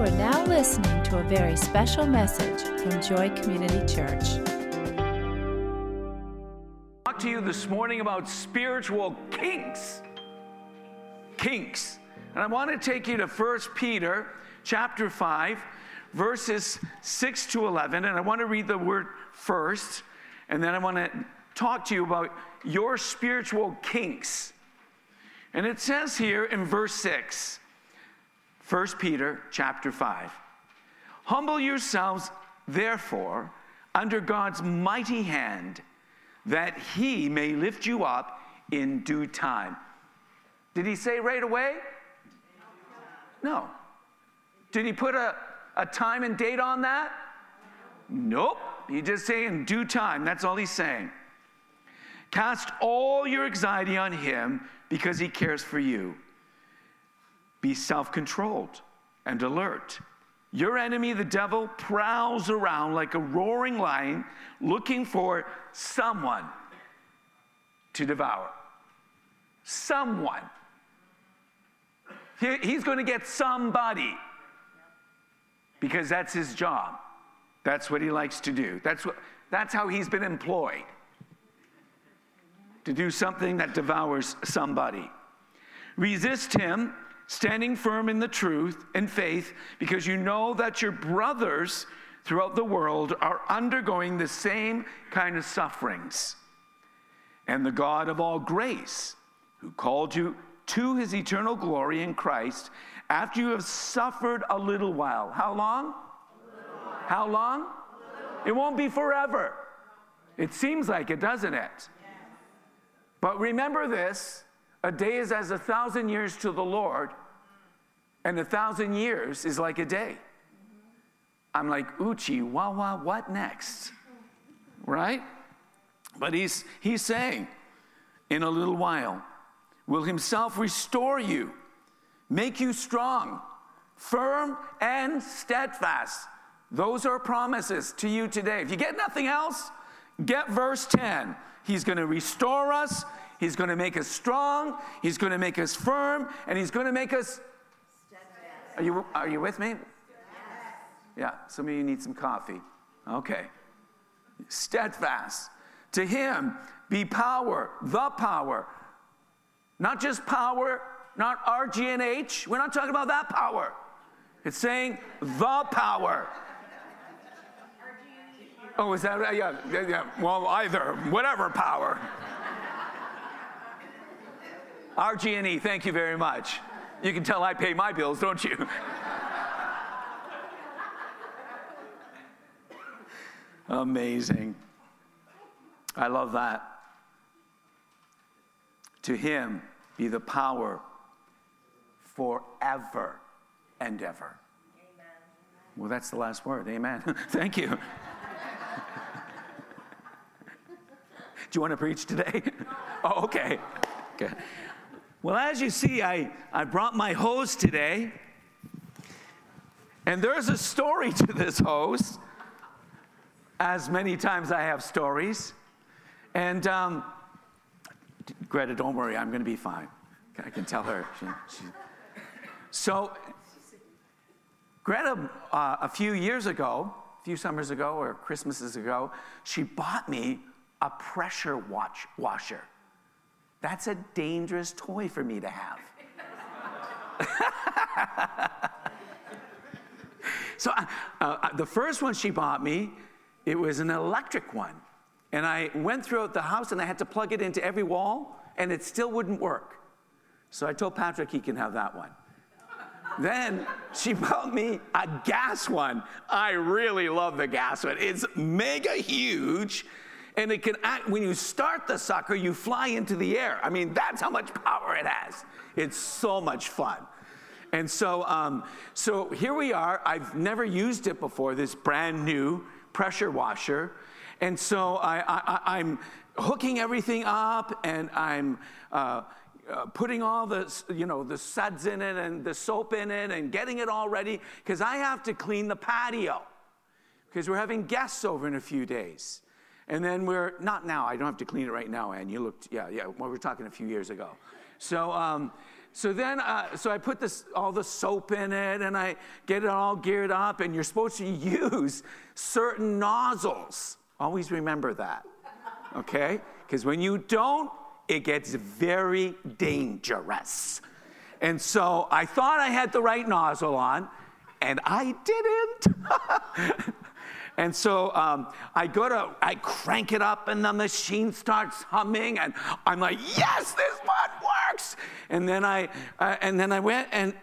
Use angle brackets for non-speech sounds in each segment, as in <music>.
are now listening to a very special message from Joy Community Church. talk to you this morning about spiritual kinks. Kinks. And I want to take you to 1 Peter chapter 5, verses 6 to 11. And I want to read the word first, and then I want to talk to you about your spiritual kinks. And it says here in verse 6, 1 Peter chapter 5. Humble yourselves, therefore, under God's mighty hand, that he may lift you up in due time. Did he say right away? No. Did he put a, a time and date on that? Nope. He just saying in due time. That's all he's saying. Cast all your anxiety on him because he cares for you. Be self controlled and alert. Your enemy, the devil, prowls around like a roaring lion looking for someone to devour. Someone. He- he's going to get somebody because that's his job. That's what he likes to do. That's, what, that's how he's been employed to do something that devours somebody. Resist him, standing firm in the truth and faith, because you know that your brothers throughout the world are undergoing the same kind of sufferings. And the God of all grace, who called you to his eternal glory in Christ, after you have suffered a little while. How long? How long? It won't be forever. It seems like it, doesn't it? But remember this a day is as a thousand years to the Lord, and a thousand years is like a day. I'm like, Uchi, wah wah, what next? Right? But he's, he's saying, in a little while, will himself restore you, make you strong, firm, and steadfast. Those are promises to you today. If you get nothing else, get verse 10. He's going to restore us, He's going to make us strong, He's going to make us firm, and He's going to make us. Are you, are you with me? Yeah, some of you need some coffee. Okay. Steadfast. To Him be power, the power. Not just power, not R, G, and H. We're not talking about that power. It's saying the power. Oh, is that right? Yeah, yeah, yeah. Well, either, whatever power. RG&E, thank you very much. You can tell I pay my bills, don't you? Amazing. I love that. To him be the power forever and ever. Amen. Well, that's the last word. Amen. <laughs> Thank you. <laughs> Do you want to preach today? <laughs> oh, okay. Okay. Well, as you see, I, I brought my hose today. And there's a story to this hose, as many times I have stories. And um, Greta, don't worry, I'm going to be fine. I can tell her. She, she. So, Greta, uh, a few years ago, a few summers ago or Christmases ago, she bought me a pressure watch, washer. That's a dangerous toy for me to have. <laughs> so, uh, uh, the first one she bought me, it was an electric one. And I went throughout the house and I had to plug it into every wall, and it still wouldn't work. So I told Patrick he can have that one. then she <laughs> bought me a gas one. I really love the gas one. It's mega huge, and it can act, when you start the sucker, you fly into the air. I mean, that's how much power it has. It's so much fun. And so, um, so here we are. I've never used it before, this brand new pressure washer. And so I, am hooking everything up and I'm uh, uh, putting all the, you know, the suds in it and the soap in it and getting it all ready because I have to clean the patio because we're having guests over in a few days. And then we're, not now, I don't have to clean it right now, Anne. You looked, yeah, yeah, well, we're talking a few years ago. So, um, So then, uh, so I put this, all the soap in it and I get it all geared up, and you're supposed to <laughs> use certain nozzles. Always remember that, okay? Because when you don't, it gets very dangerous. And so I thought I had the right nozzle on, and I didn't. <laughs> And so um, I go to, I crank it up, and the machine starts humming, and I'm like, yes, this one works. And then I, uh, and then I went, and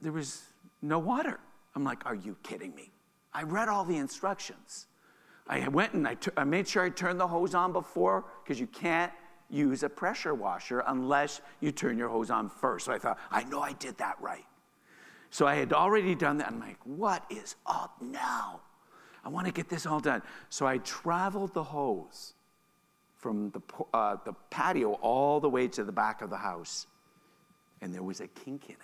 there was no water. I'm like, are you kidding me? I read all the instructions. I went and I, t- I made sure I turned the hose on before, because you can't use a pressure washer unless you turn your hose on first. So I thought, I know I did that right. So I had already done that. I'm like, what is up now? I want to get this all done. So I traveled the hose from the, uh, the patio all the way to the back of the house, and there was a kink in it.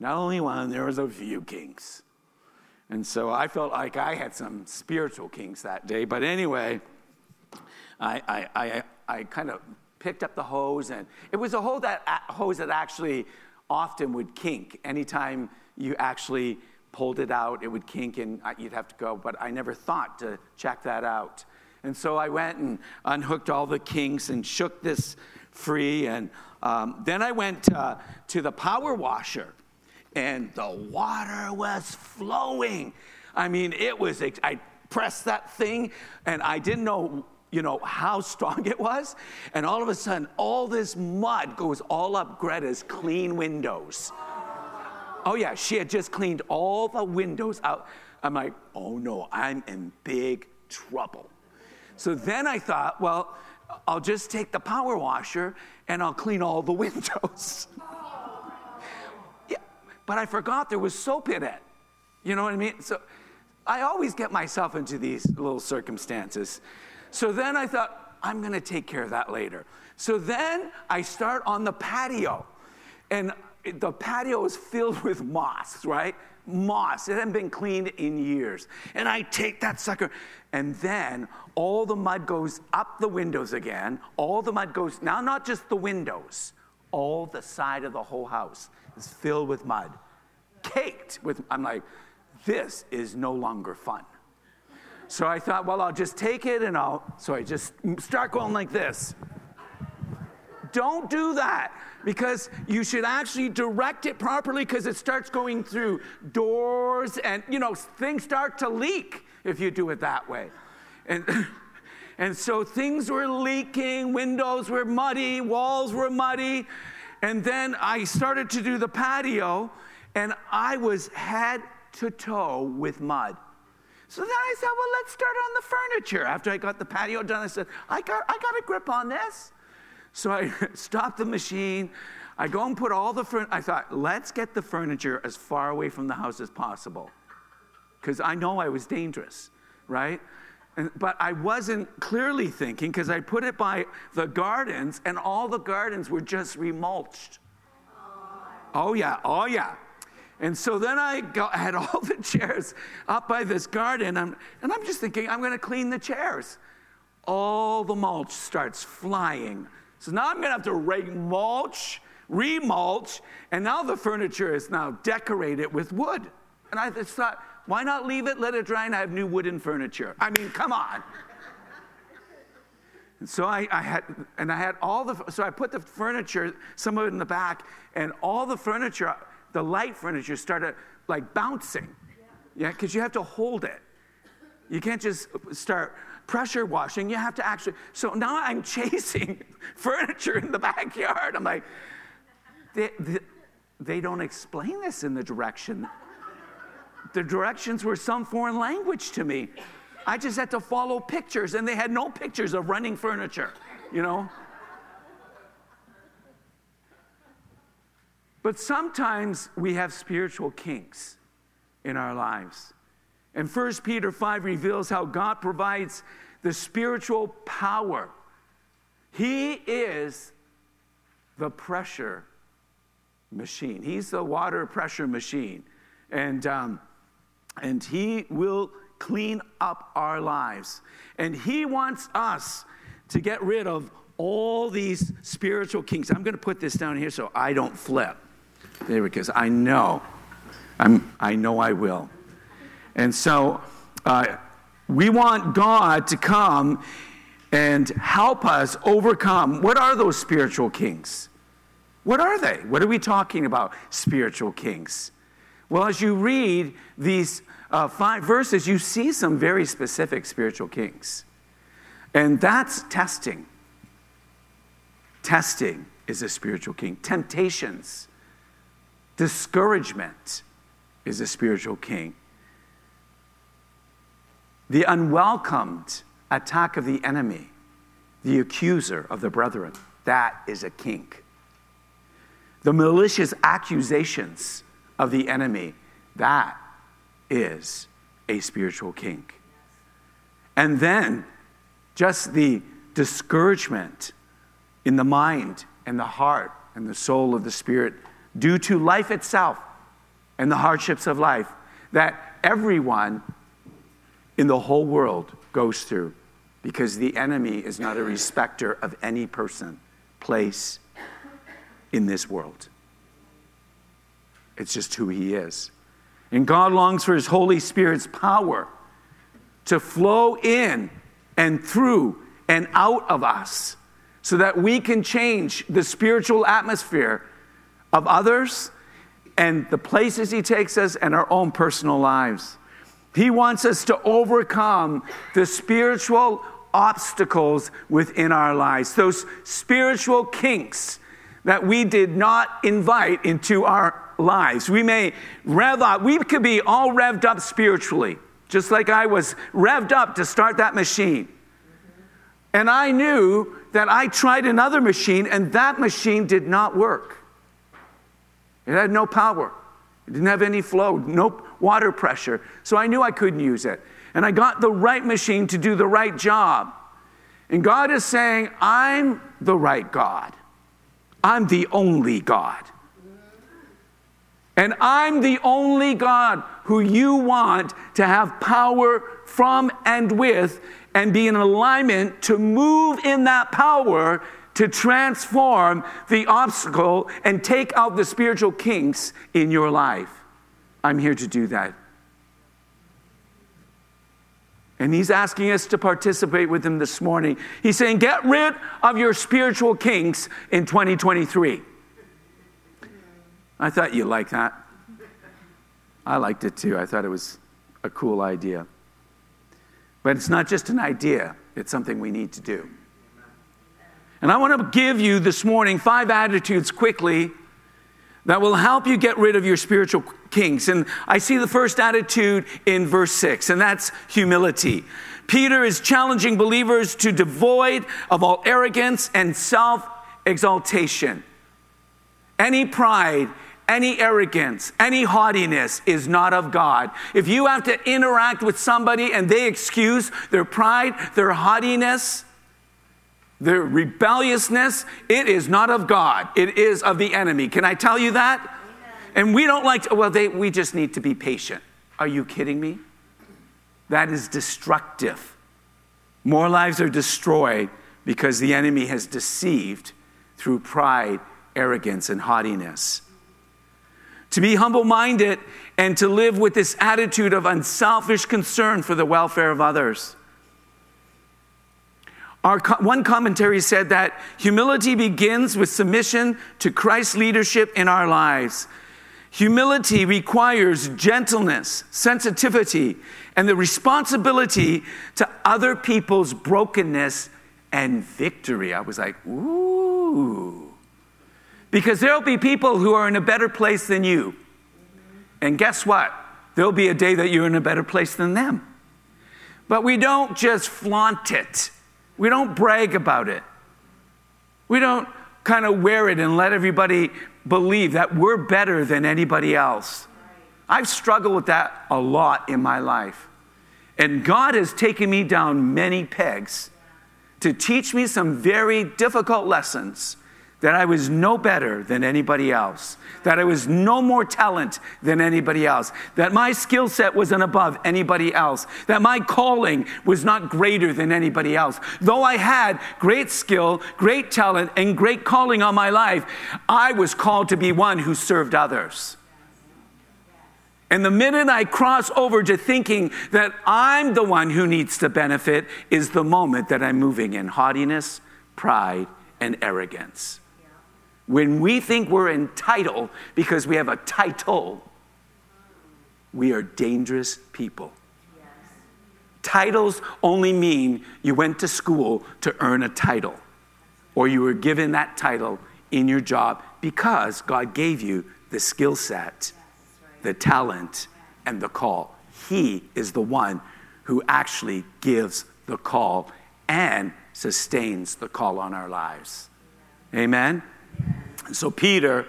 Not only one, there was a few kinks. And so I felt like I had some spiritual kinks that day. But anyway, I, I, I, I kind of picked up the hose, and it was a hose that, hose that actually often would kink anytime you actually pulled it out, it would kink and you'd have to go. But I never thought to check that out. And so I went and unhooked all the kinks and shook this free. And um, then I went uh, to the power washer, and the water was flowing. I mean, it was, I pressed that thing, and I didn't know you know how <laughs> strong it was and all of a sudden all this mud goes all up greta's clean windows Oh, yeah, she had just cleaned all the windows out. I'm like, oh no, I'm in big trouble. So then I thought, well, I'll just take the power washer and I'll clean all the <laughs> windows. yeah, but I forgot there was soap in it. You know what I mean? So I always get myself into these little circumstances. So then I thought, I'm going to take care of that later. So then I start on the patio. And the patio is filled with moss, right? Moss. It hadn't been cleaned in years. And I take that sucker, and then all the mud goes up the windows again. All the mud goes, now not just the windows, all the side of the whole house is filled with mud, caked with, I'm like, this is no longer fun. So I thought, well, I'll just take it and I'll, so I just start going like this. Don't do that because you should actually direct it properly because it starts going through doors and, you know, things start to leak if you do it that way. And, <laughs> and so things were leaking, windows were muddy, walls were muddy. And then I started to do the patio and I was head to toe with mud. So then I said, well, let's start on the furniture. After I got the patio done, I said, I got, I got a grip on this. So I <laughs> stopped the machine. I go and put all the furniture. I thought, let's get the furniture as far away from the house as possible. Because I know I was dangerous, right? And, but I wasn't clearly thinking because I put it by the gardens and all the gardens were just remulched. Oh, yeah, oh, yeah. And so then I got, <laughs> had all the chairs up by this garden, I'm, and I'm just thinking, I'm going to clean the chairs. All the mulch starts flying so now I'm going to have to rake mulch, remulch, and now the furniture is now decorated with wood. And I just thought, why not leave it, let it dry, and I have new wooden furniture? I mean, come on. And so I, I, had, and I had all the, so I put the furniture, some of it in the back, and all the furniture, the light furniture started like bouncing. Yeah, because you have to hold it. You can't just start pressure washing. You have to actually. So now I'm <laughs> chasing furniture in the backyard. I'm like, they, they, they don't explain this in the direction. The directions were some foreign language to me. I just had to follow pictures, and they had no pictures of running furniture, you know? But sometimes we have spiritual kinks in our lives. And 1 Peter 5 reveals how God provides the spiritual power. He is the pressure machine, He's the water pressure machine. And, um, and He will clean up our lives. And He wants us to get rid of all these spiritual kings. I'm going to put this down here so I don't flip. There, because I know, I'm, I know I will. And so uh, we want God to come and help us overcome. What are those spiritual kings? What are they? What are we talking about, spiritual kings? Well, as you read these uh, five verses, you see some very specific spiritual kings. And that's testing. Testing is a spiritual king. Temptations, discouragement is a spiritual king. The unwelcomed attack of the enemy, the accuser of the brethren, that is a kink. The malicious accusations of the enemy, that is a spiritual kink. And then just the discouragement in the mind and the heart and the soul of the spirit due to life itself and the hardships of life that everyone in the whole world goes through because the enemy is not a respecter of any person, place in this world. It's just who he is. And God longs for his Holy Spirit's power to flow in and through and out of us so that we can change the spiritual atmosphere of others and the places he takes us and our own personal lives. He wants us to overcome the spiritual obstacles within our lives, those spiritual kinks that we did not invite into our lives. We may rev up, we could be all revved up spiritually, just like I was revved up to start that machine. And I knew that I tried another machine and that machine did not work. It had no power. It didn't have any flow, no water pressure. So I knew I couldn't use it. And I got the right machine to do the right job. And God is saying, I'm the right God. I'm the only God. And I'm the only God who you want to have power from and with and be in alignment to move in that power to transform the obstacle and take out the spiritual kinks in your life. I'm here to do that. And he's asking us to participate with him this morning. He's saying, Get rid of your spiritual kinks in 2023. I thought you liked that. I liked it too. I thought it was a cool idea. But it's not just an idea, it's something we need to do. And I want to give you this morning five attitudes quickly that will help you get rid of your spiritual kinks. And I see the first attitude in verse 6, and that's humility. Peter is challenging believers to devoid of all arrogance and self exaltation. Any pride, any arrogance, any haughtiness is not of God. If you have to interact with somebody and they excuse their pride, their haughtiness, their rebelliousness, it is not of God. It is of the enemy. Can I tell you that? And we don't like to, well, they, we just need to be patient. Are you kidding me? That is destructive. More lives are destroyed because the enemy has deceived through pride, arrogance, and haughtiness. To be humble minded and to live with this attitude of unselfish concern for the welfare of others. Our, one commentary said that humility begins with submission to Christ's leadership in our lives. Humility requires gentleness, sensitivity, and the responsibility to other people's brokenness and victory. I was like, ooh. Because there'll be people who are in a better place than you. And guess what? There'll be a day that you're in a better place than them. But we don't just flaunt it. We don't brag about it. We don't kind of wear it and let everybody believe that we're better than anybody else. I've struggled with that a lot in my life. And God has taken me down many pegs to teach me some very difficult lessons that I was no better than anybody else, that I was no more talent than anybody else, that my skill set wasn't above anybody else, that my calling was not greater than anybody else. Though I had great skill, great talent, and great calling on my life, I was called to be one who served others. And the minute I cross over to thinking that I'm the one who needs to benefit is the moment that I'm moving in haughtiness, pride, and arrogance. When we think we're entitled because we have a title, we are dangerous people. Yes. Titles only mean you went to school to earn a title, or you were given that title in your job because God gave you the skill set, the talent, and the call. He is the one who actually gives the call and sustains the call on our lives. Amen? So Peter,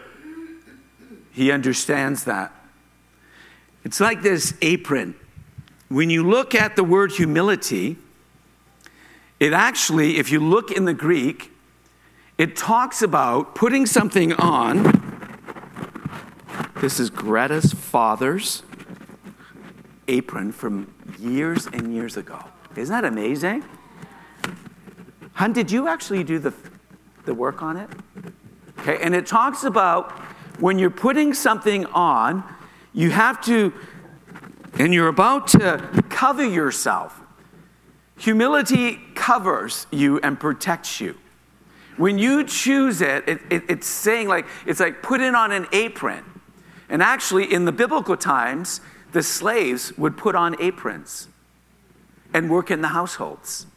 he understands that. It's like this apron. When you look at the word humility, it actually, if you look in the Greek, it talks about putting something on. This is Greta's father's apron from years and years ago. Isn't that amazing? Hun, did you actually do the, the work on it? Okay, and it talks about when you're putting something on, you have to, and you're about to cover yourself. Humility covers you and protects you. When you choose it, it, it, it's saying like, it's like put it on an apron. And actually, in the biblical times, the slaves would put on aprons and work in the households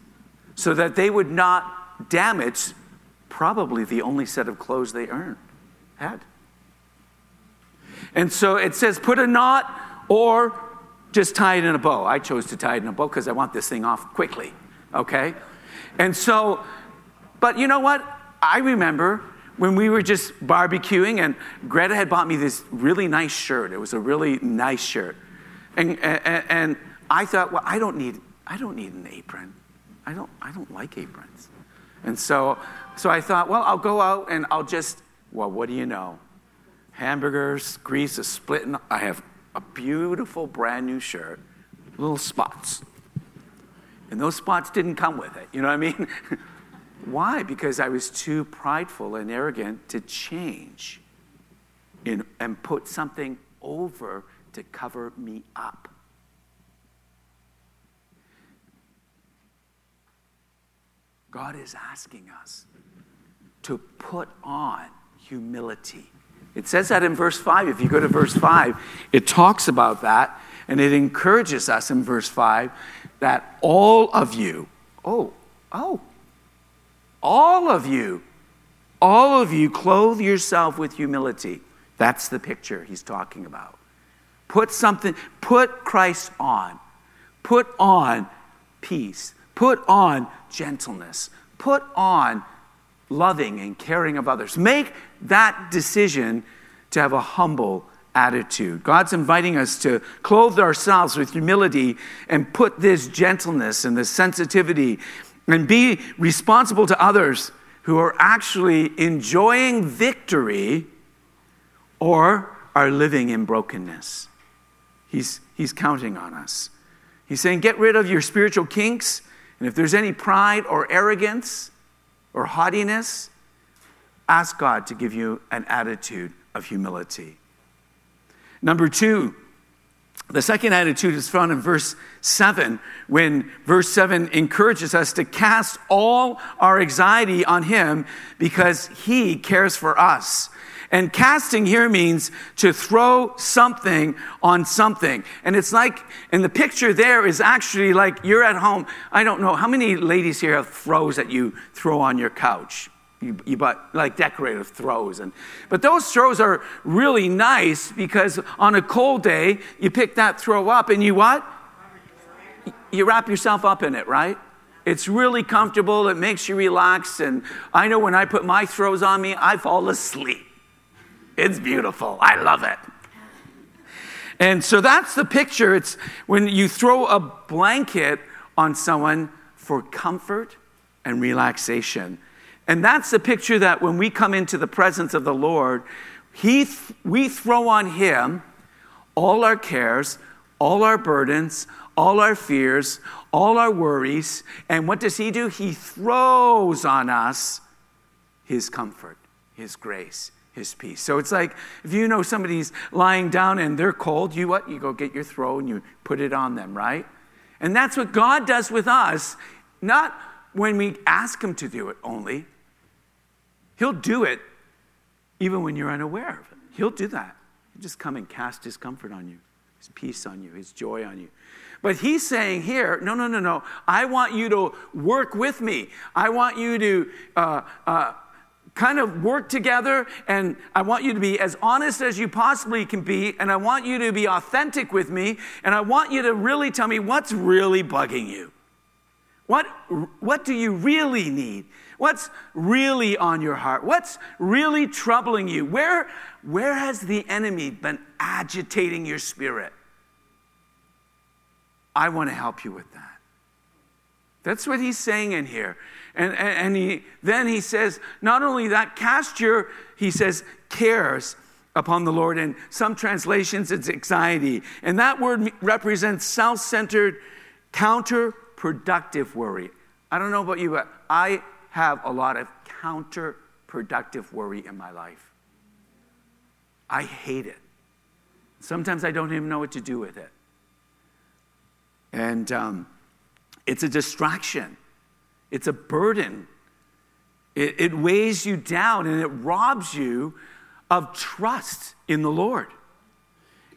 so that they would not damage probably the only set of clothes they earned, had. And so it says put a knot or just tie it in a bow. I chose to tie it in a bow because I want this thing off quickly, okay? And so, but you know what? I remember when we were just barbecuing and Greta had bought me this really nice shirt. It was a really nice shirt. And, and, and I thought, well, I don't need, I don't need an apron. I don't, I don't like aprons. And so, so I thought, well, I'll go out and I'll just, well, what do you know? Hamburgers, grease is splitting. I have a beautiful brand new shirt, little spots. And those spots didn't come with it. You know what I mean? <laughs> Why? Because I was too prideful and arrogant to change in, and put something over to cover me up. God is asking us to put on humility. It says that in verse 5. If you go to verse 5, it talks about that and it encourages us in verse 5 that all of you, oh, oh, all of you, all of you clothe yourself with humility. That's the picture he's talking about. Put something, put Christ on. Put on peace. Put on gentleness. Put on loving and caring of others. Make that decision to have a humble attitude. God's inviting us to clothe ourselves with humility and put this gentleness and this sensitivity and be responsible to others who are actually enjoying victory or are living in brokenness. He's, he's counting on us. He's saying, get rid of your spiritual kinks and if there's any pride or arrogance or haughtiness, ask God to give you an attitude of humility. Number two, the second attitude is found in verse 7, when verse 7 encourages us to cast all our anxiety on Him because He cares for us. And casting here means to throw something on something. And it's like, and the picture there is actually like you're at home. I don't know, how many ladies here have throws that you throw on your couch? You, you bought like decorative throws and but those throws are really nice because on a cold day you pick that throw up and you what you wrap yourself up in it right it's really comfortable it makes you relax and i know when i put my throws on me i fall asleep it's beautiful. I love it. And so that's the picture. It's when you throw a blanket on someone for comfort and relaxation. And that's the picture that when we come into the presence of the Lord, he th- we throw on Him all our cares, all our burdens, all our fears, all our worries. And what does He do? He throws on us His comfort, His grace, His peace. So it's like if you know somebody's lying down and they're cold, you what? You go get your throw and you put it on them, right? And that's what God does with us, not when we ask Him to do it only. He'll do it even when you're unaware of it. He'll do that. He'll just come and cast His comfort on you, His peace on you, His joy on you. But He's saying here, no, no, no, no. I want you to work with me. I want you to uh, uh, kind of work together, and I want you to be as honest as you possibly can be, and I want you to be authentic with me, and I want you to really tell me what's really bugging you. What, what do you really need? What's really on your heart? What's really troubling you? Where, where has the enemy been agitating your spirit? I want to help you with that. That's what he's saying in here. And, and, and he, then he says, not only that, cast your, he says, cares upon the Lord. In some translations, it's anxiety. And that word represents self centered, counterproductive worry. I don't know about you, but I have a lot of counterproductive worry in my life. I hate it. Sometimes I don't even know what to do with it. And um, it's a distraction, it's a burden. It, it weighs you down and it robs you of trust in the Lord.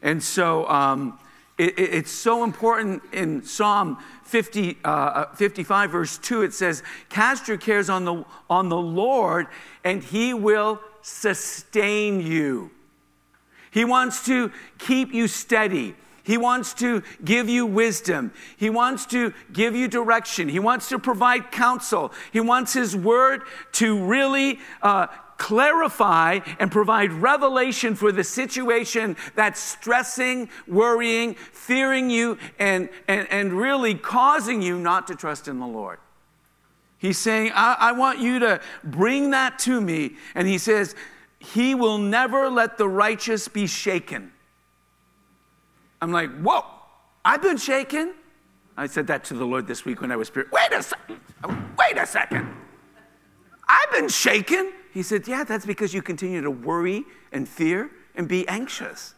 And so um, it, it, it's so important in Psalm 50, uh, uh 55, verse 2, it says, Cast your cares on the, on the Lord, and he will sustain you. He wants to keep you steady. He wants to give you wisdom. He wants to give you direction. He wants to provide counsel. He wants His word to really uh, clarify and provide revelation for the situation that's stressing, worrying, fearing you, and, and, and really causing you not to trust in the Lord. He's saying, I, I want you to bring that to me. And he says, He will never let the righteous be shaken. I'm like, whoa, I've been shaken. I said that to the Lord this week when I was spirit. Wait a second. Wait a second. I've been shaken. He said, Yeah, that's because you continue to worry and fear and be anxious.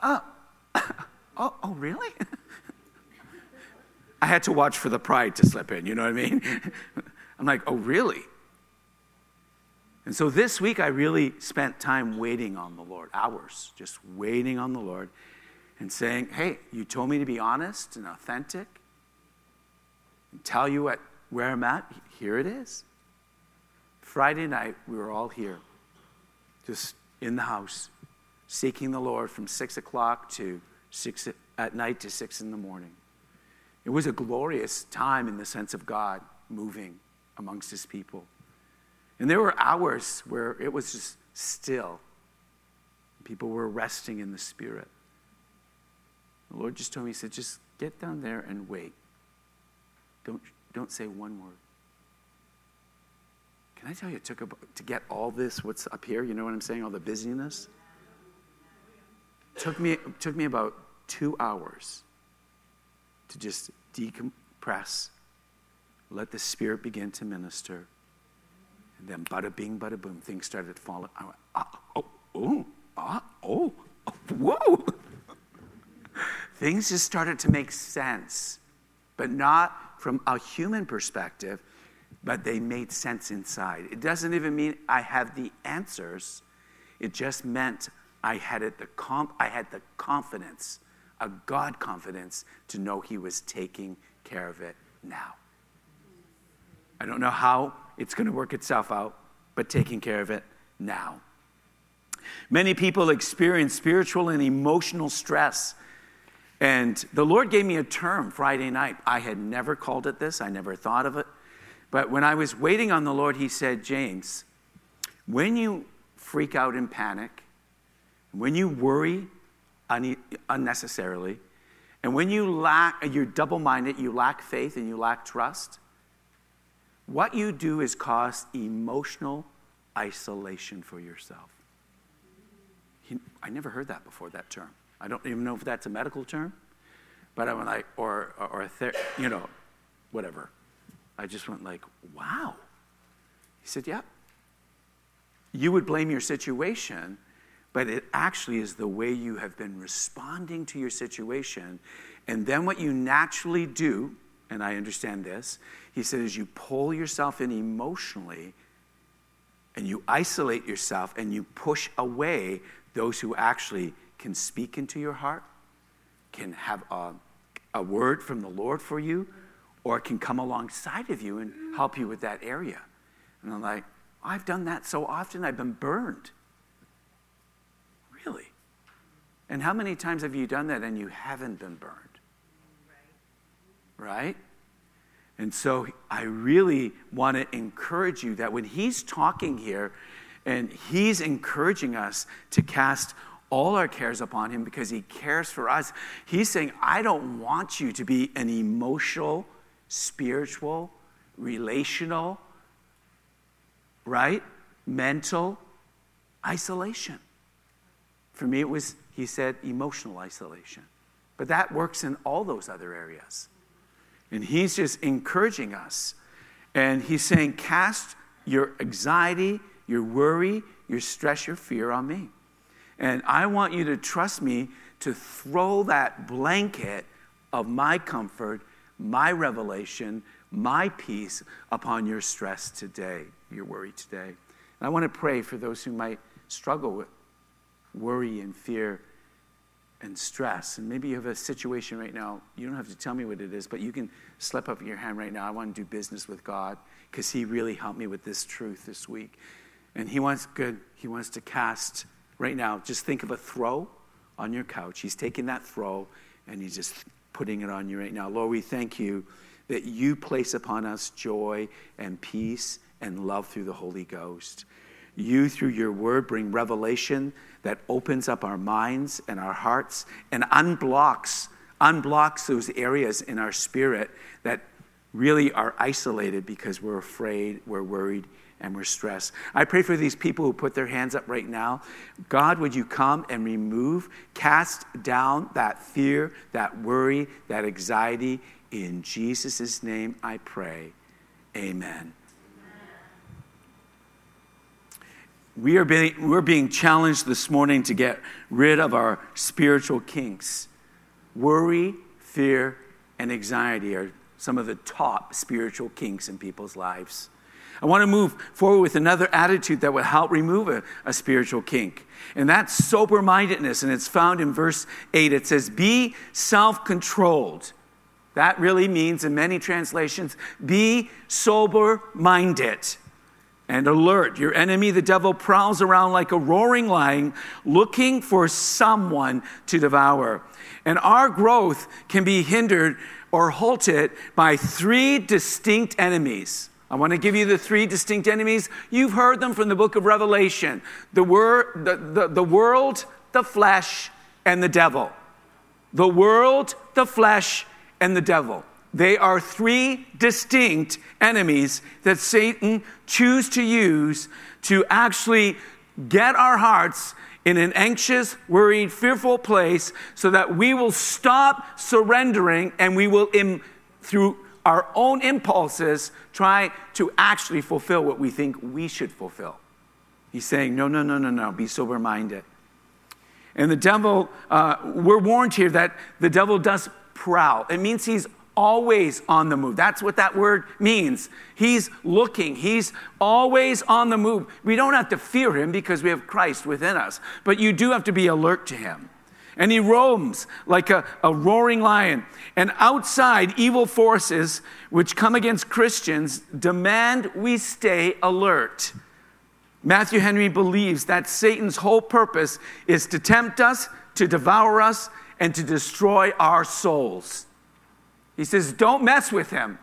Oh, <laughs> oh, oh really? <laughs> I had to watch for the pride to slip in, you know what I mean? <laughs> I'm like, oh, really? And so this week, I really spent time waiting on the Lord, hours, just waiting on the Lord and saying, Hey, you told me to be honest and authentic and tell you what, where I'm at. Here it is. Friday night, we were all here, just in the house, seeking the Lord from six o'clock to six at night to six in the morning. It was a glorious time in the sense of God moving amongst his people. And there were hours where it was just still. People were resting in the Spirit. The Lord just told me, He said, just get down there and wait. Don't, don't say one word. Can I tell you, it took about, to get all this, what's up here, you know what I'm saying, all the busyness? took me, took me about two hours to just decompress, let the Spirit begin to minister and then bada bing, bada boom, things started falling. I went, ah, oh, oh, ah, oh, oh, whoa. <laughs> things just started to make sense, but not from a human perspective, but they made sense inside. It doesn't even mean I have the answers. It just meant I had it the comp- I had the confidence, a God confidence to know He was taking care of it now. I don't know how it's going to work itself out, but taking care of it now. Many people experience spiritual and emotional stress. And the Lord gave me a term Friday night. I had never called it this, I never thought of it. But when I was waiting on the Lord, He said, James, when you freak out and panic, when you worry un- unnecessarily, and when you lack, you're double minded, you lack faith and you lack trust, what you do is cause emotional isolation for yourself. He, I never heard that before, that term. I don't even know if that's a medical term, but I went like, or, or, or a ther- you know, whatever. I just went like, wow. He said, yeah. You would blame your situation, but it actually is the way you have been responding to your situation. And then what you naturally do, and I understand this, he said, is you pull yourself in emotionally and you isolate yourself and you push away those who actually can speak into your heart, can have a, a word from the Lord for you, or can come alongside of you and help you with that area. And I'm like, I've done that so often, I've been burned. Really? And how many times have you done that and you haven't been burned? Right? And so I really want to encourage you that when he's talking here and he's encouraging us to cast all our cares upon him because he cares for us. He's saying, I don't want you to be an emotional, spiritual, relational, right? Mental isolation. For me, it was, he said, emotional isolation. But that works in all those other areas. And he's just encouraging us. And he's saying, cast your anxiety, your worry, your stress, your fear on me. And I want you to trust me to throw that blanket of my comfort, my revelation, my peace upon your stress today, your worry today. And I want to pray for those who might struggle with worry and fear and stress. And maybe you have a situation right now. You don't have to tell me what it is, but you can slip up your hand right now. I want to do business with God because He really helped me with this truth this week. And He wants good, He wants to cast right now, just think of a throw on your couch. He's taking that throw and he's just putting it on you right now. Lord, we thank you that you place upon us joy and peace and love through the Holy Ghost. You, through your word, bring revelation that opens up our minds and our hearts and unblocks, unblocks those areas in our spirit that really are isolated because we're afraid, we're worried, and we're stressed. I pray for these people who put their hands up right now. God, would you come and remove, cast down that fear, that worry, that anxiety? In Jesus' name I pray. Amen. We are being, we're being challenged this morning to get rid of our spiritual kinks. Worry, fear, and anxiety are some of the top spiritual kinks in people's lives. I want to move forward with another attitude that will help remove a, a spiritual kink. And that's sober mindedness. And it's found in verse 8. It says, Be self controlled. That really means, in many translations, be sober minded and alert. Your enemy, the devil, prowls around like a roaring lion looking for someone to devour. And our growth can be hindered or halted by three distinct enemies. I want to give you the three distinct enemies. You've heard them from the book of Revelation the, word, the, the, the world, the flesh, and the devil. The world, the flesh, and the devil. They are three distinct enemies that Satan chooses to use to actually get our hearts in an anxious, worried, fearful place so that we will stop surrendering and we will, Im- through our own impulses try to actually fulfill what we think we should fulfill. He's saying, no, no, no, no, no, be sober minded. And the devil, uh, we're warned here that the devil does prowl. It means he's always on the move. That's what that word means. He's looking, he's always on the move. We don't have to fear him because we have Christ within us, but you do have to be alert to him and he roams like a, a roaring lion. And outside, evil forces which come against Christians demand we stay alert. Matthew Henry believes that Satan's whole purpose is to tempt us, to devour us, and to destroy our souls. He says, Don't mess with him.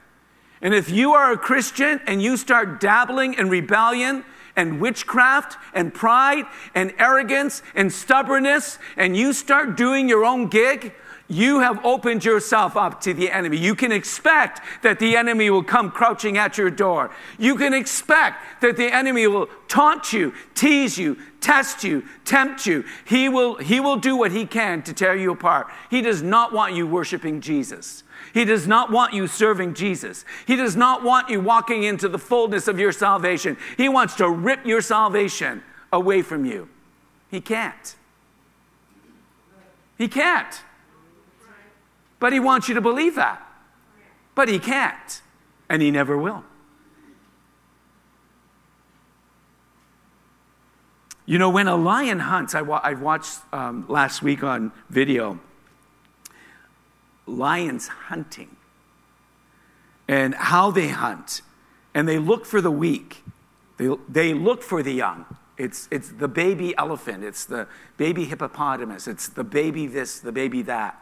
And if you are a Christian and you start dabbling in rebellion, and witchcraft and pride and arrogance and stubbornness and you start doing your own gig, you have opened yourself up to the enemy. You can expect that the enemy will come crouching at your door. You can expect that the enemy will taunt you, tease you, test you, tempt you. He will, he will do what he can to tear you apart. He does not want you worshiping Jesus. He does not want you serving Jesus. He does not want you walking into the fullness of your salvation. He wants to rip your salvation away from you. He can't. He can't. But he wants you to believe that. But he can't, and he never will. You know, when a lion hunts, I, I watched um, last week on video lions hunting and how they hunt. And they look for the weak, they, they look for the young. It's, it's the baby elephant, it's the baby hippopotamus, it's the baby this, the baby that.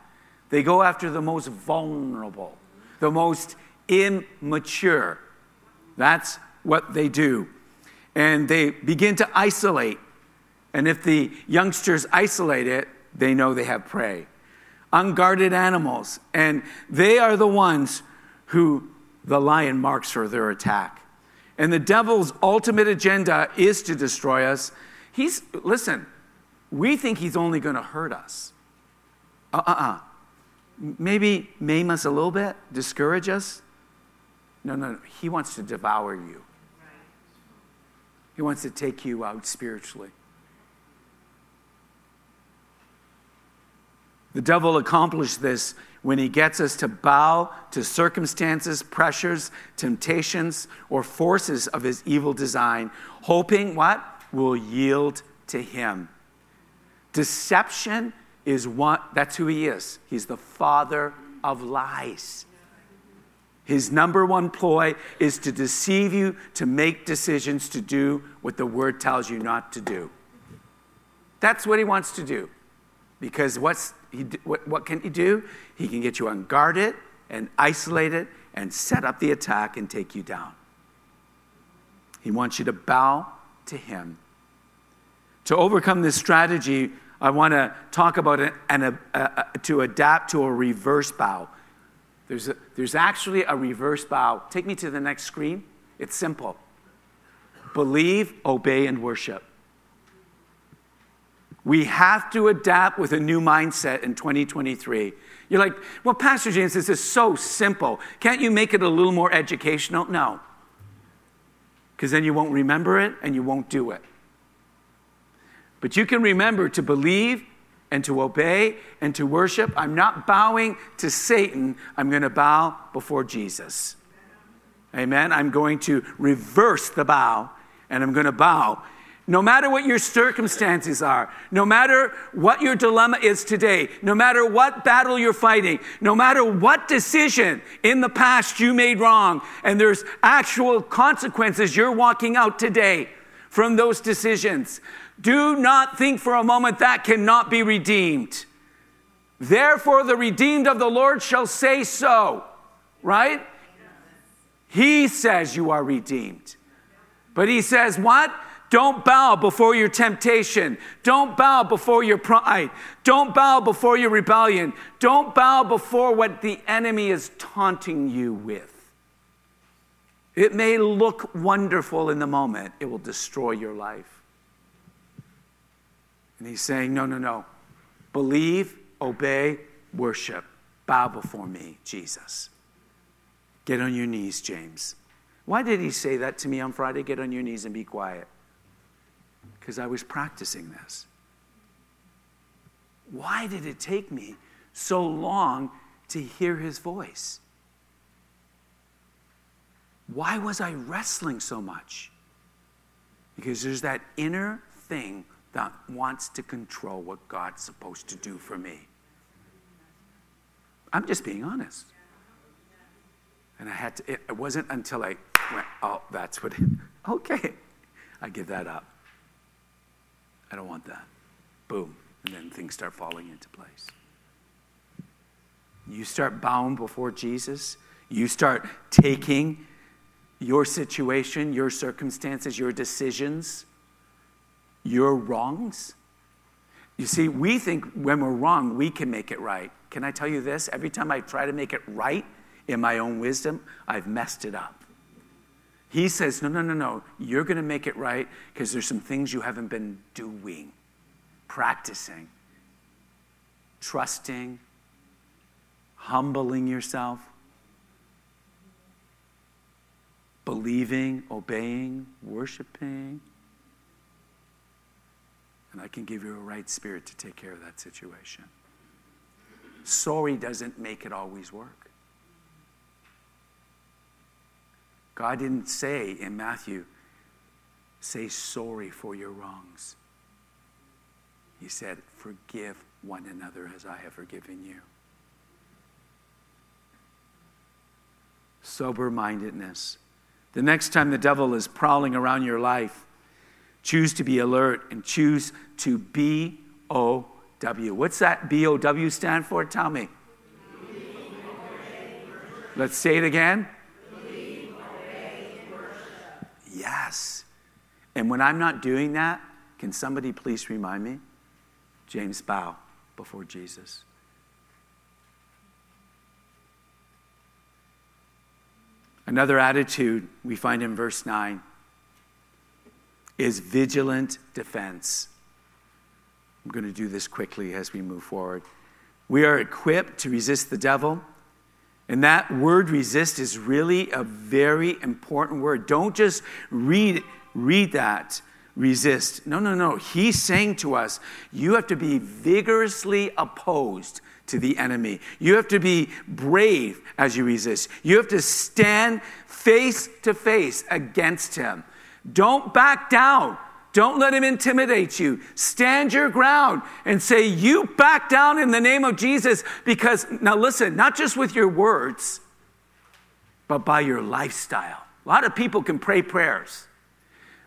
They go after the most vulnerable, the most immature. That's what they do. And they begin to isolate. And if the youngsters isolate it, they know they have prey. Unguarded animals. And they are the ones who the lion marks for their attack. And the devil's ultimate agenda is to destroy us. He's, listen, we think he's only going to hurt us. Uh uh uh maybe maim us a little bit, discourage us. No, no, no. He wants to devour you. He wants to take you out spiritually. The devil accomplished this when he gets us to bow to circumstances, pressures, temptations, or forces of his evil design, hoping what? Will yield to him. Deception is what, that's who he is. He's the father of lies. His number one ploy is to deceive you, to make decisions, to do what the word tells you not to do. That's what he wants to do. Because what's he, what, what can he do? He can get you unguarded and isolated and set up the attack and take you down. He wants you to bow to him. To overcome this strategy, I want to talk about it and a, a, a, to adapt to a reverse bow. There's, there's actually a reverse bow. Take me to the next screen. It's simple believe, obey, and worship. We have to adapt with a new mindset in 2023. You're like, well, Pastor James, this is so simple. Can't you make it a little more educational? No. Because then you won't remember it and you won't do it. But you can remember to believe and to obey and to worship. I'm not bowing to Satan, I'm going to bow before Jesus. Amen. I'm going to reverse the bow and I'm going to bow. No matter what your circumstances are, no matter what your dilemma is today, no matter what battle you're fighting, no matter what decision in the past you made wrong, and there's actual consequences you're walking out today from those decisions. Do not think for a moment that cannot be redeemed. Therefore, the redeemed of the Lord shall say so, right? He says you are redeemed. But he says, what? Don't bow before your temptation. Don't bow before your pride. Don't bow before your rebellion. Don't bow before what the enemy is taunting you with. It may look wonderful in the moment, it will destroy your life. And he's saying, No, no, no. Believe, obey, worship. Bow before me, Jesus. Get on your knees, James. Why did he say that to me on Friday? Get on your knees and be quiet. Because I was practicing this. Why did it take me so long to hear his voice? Why was I wrestling so much? Because there's that inner thing that wants to control what God's supposed to do for me. I'm just being honest. And I had to, it, wasn't until I went, oh, that's what it, <laughs> okay. I give that up. I don't want that. Boom. And then things start falling into place. You start bowing before Jesus. You start taking your situation, your circumstances, your decisions, your wrongs, You see, we think when we're wrong, we can make it right. Can I tell you this? Every time I try to make it right in my own wisdom, I've messed it up. He says, No, no, no, no. You're going to make it right because there's some things you haven't been doing, practicing, trusting, humbling yourself, believing, obeying, worshiping. And I can give you a right spirit to take care of that situation. Sorry doesn't make it always work. God didn't say in Matthew, say sorry for your wrongs. He said, forgive one another as I have forgiven you. Sober mindedness. The next time the devil is prowling around your life, choose to be alert and choose to B O W. What's that B O W stand for? Tell me. Let's say it again. Yes. And when I'm not doing that, can somebody please remind me? James bow before Jesus. Another attitude we find in verse 9 is vigilant defense. I'm going to do this quickly as we move forward. We are equipped to resist the devil and that word resist is really a very important word. Don't just read, read that, resist. No, no, no. He's saying to us, you have to be vigorously opposed to the enemy. You have to be brave as you resist. You have to stand face to face against him. Don't back down. Don't let him intimidate you. Stand your ground and say, You back down in the name of Jesus. Because, now listen, not just with your words, but by your lifestyle. A lot of people can pray prayers,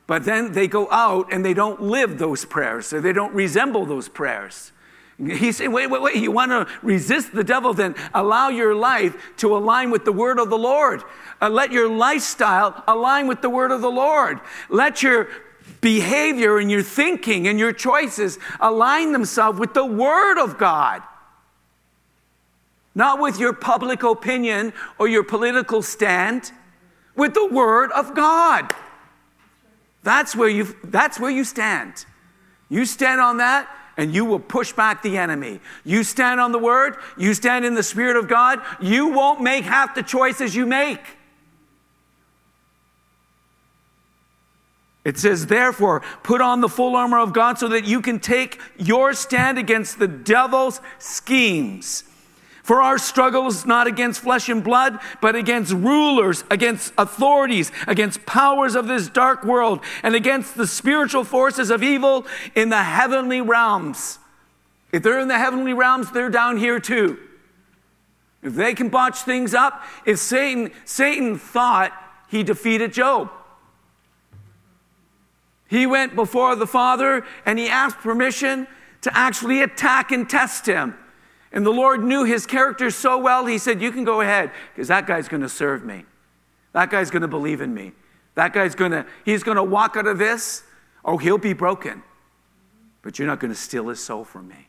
but then they go out and they don't live those prayers, or they don't resemble those prayers. He's saying, wait, wait, wait, you want to resist the devil, then allow your life to align with the word of the Lord. Uh, let your lifestyle align with the word of the Lord. Let your behavior and your thinking and your choices align themselves with the Word of God. Not with your public opinion or your political stand, with the Word of God. That's where you, that's where you stand. You stand on that, and you will push back the enemy. You stand on the Word, you stand in the Spirit of God, you won't make half the choices you make. It says, therefore, put on the full armor of God so that you can take your stand against the devil's schemes. For our struggle is not against flesh and blood, but against rulers, against authorities, against powers of this dark world, and against the spiritual forces of evil in the heavenly realms. If they're in the heavenly realms, they're down here too. If they can botch things up, if Satan, Satan thought he defeated Job. He went before the Father and he asked permission to actually attack and test him. And the Lord knew his character so well, he said, You can go ahead, because that guy's going to serve me. That guy's going to believe in me. That guy's going to, he's going to walk out of this. or he'll be broken. But you're not going to steal his soul from me.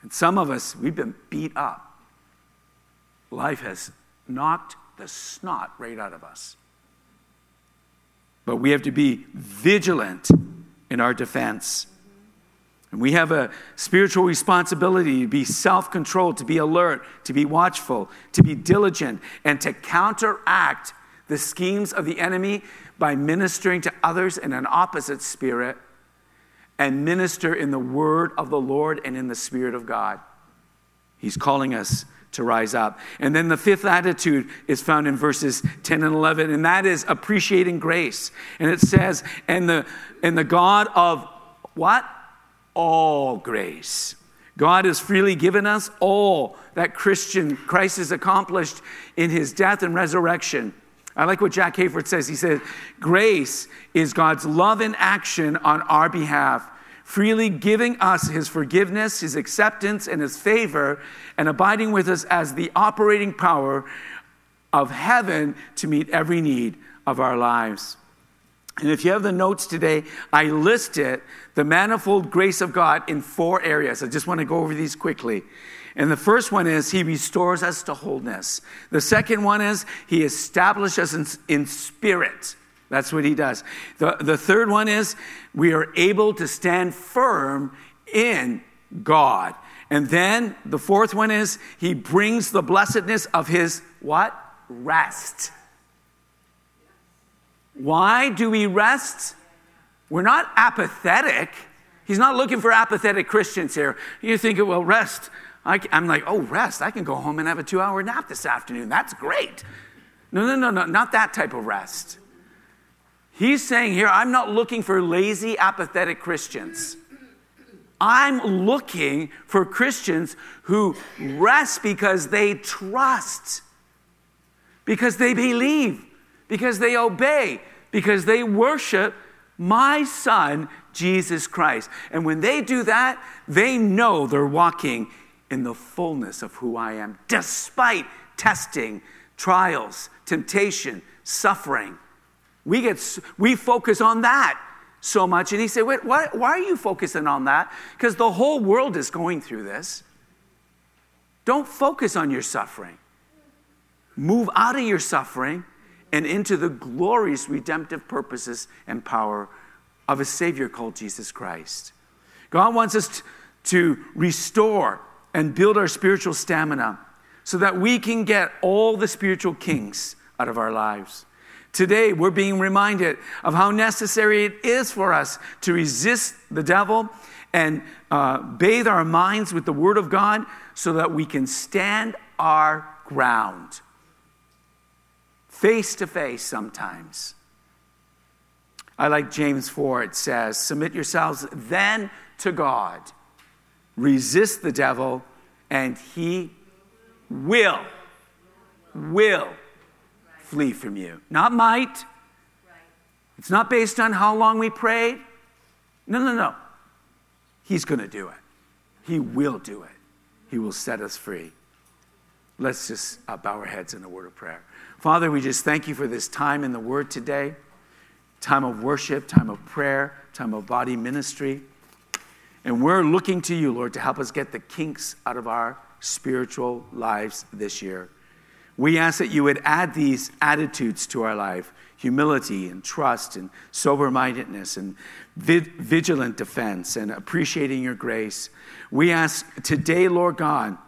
And some of us, we've been beat up. Life has knocked the snot right out of us. But we have to be vigilant in our defense. And we have a spiritual responsibility to be self controlled, to be alert, to be watchful, to be diligent, and to counteract the schemes of the enemy by ministering to others in an opposite spirit and minister in the word of the Lord and in the spirit of God. He's calling us to rise up. And then the fifth attitude is found in verses 10 and 11, and that is appreciating grace. And it says, and the, and the God of what? All grace. God has freely given us all that Christian Christ has accomplished in his death and resurrection. I like what Jack Hayford says. He says, Grace is God's love in action on our behalf freely giving us his forgiveness, his acceptance, and his favor, and abiding with us as the operating power of heaven to meet every need of our lives. And if you have the notes today, I listed the manifold grace of God in four areas. I just want to go over these quickly. And the first one is He restores us to wholeness. The second one is He establishes us in, in spirit. That's what He does. The, the third one is we are able to stand firm in God. And then the fourth one is He brings the blessedness of His what? Rest. Why do we rest? We're not apathetic. He's not looking for apathetic Christians here. You think, it? well, rest. I, am like, oh, rest. I can go home and have a two hour nap this afternoon. That's great. No, no, no, no, not that type of rest. He's saying here, I'm not looking for lazy, apathetic Christians. I'm looking for Christians who rest because they trust, because they believe, because they obey, because they worship my son, Jesus Christ. And when they do that, they know they're walking in the fullness of who I am, despite testing, trials, temptation, suffering. We, get, we focus on that so much. And he said, Wait, why, why are you focusing on that? Because the whole world is going through this. Don't focus on your suffering. Move out of your suffering and into the glorious redemptive purposes and power of a Savior called Jesus Christ. God wants us to restore and build our spiritual stamina so that we can get all the spiritual kings out of our lives. Today, we're being reminded of how necessary it is for us to resist the devil and uh, bathe our minds with the Word of God so that we can stand our ground face to face sometimes. I like James 4, it says, Submit yourselves then to God, resist the devil, and he will, will flee from you. Not might. It's not based on how long we prayed. No, no, no. He's going to do it. He will do it. He will set us free. Let's just uh, bow our heads in a word of prayer. Father, we just thank you for this time in the Word today time of worship, time of prayer, time of body ministry. And we're looking to you, Lord, to help us get the kinks out of our spiritual lives this year. We ask that you would add these attitudes to our life humility and trust and sober mindedness and vigilant defense and appreciating your grace. We ask today, Lord God,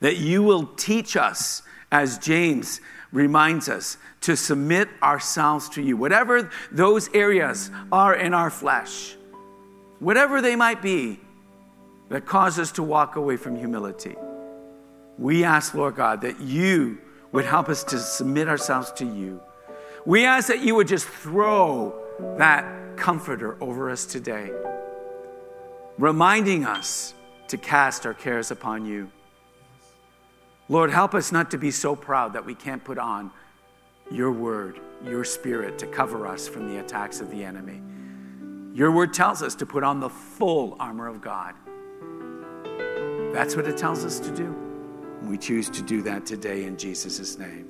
that you will teach us, as James reminds us, to submit ourselves to you. Whatever those areas are in our flesh, whatever they might be that cause us to walk away from humility. We ask, Lord God, that you would help us to submit ourselves to you. We ask that you would just throw that comforter over us today, reminding us to cast our cares upon you. Lord, help us not to be so proud that we can't put on your word, your spirit to cover us from the attacks of the enemy. Your word tells us to put on the full armor of God. That's what it tells us to do. We choose to do that today in Jesus' name.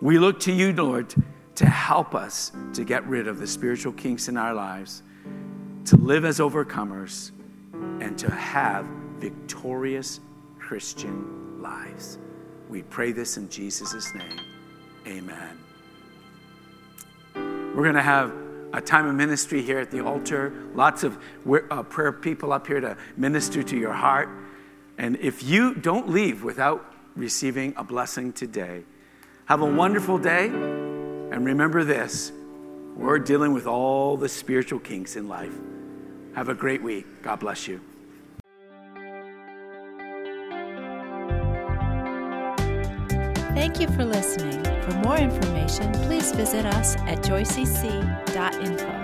We look to you, Lord, to help us to get rid of the spiritual kinks in our lives, to live as overcomers, and to have victorious Christian lives. We pray this in Jesus' name. Amen. We're going to have a time of ministry here at the altar. Lots of uh, prayer people up here to minister to your heart. And if you don't leave without receiving a blessing today, have a wonderful day. And remember this we're dealing with all the spiritual kinks in life. Have a great week. God bless you. Thank you for listening. For more information, please visit us at joycec.info.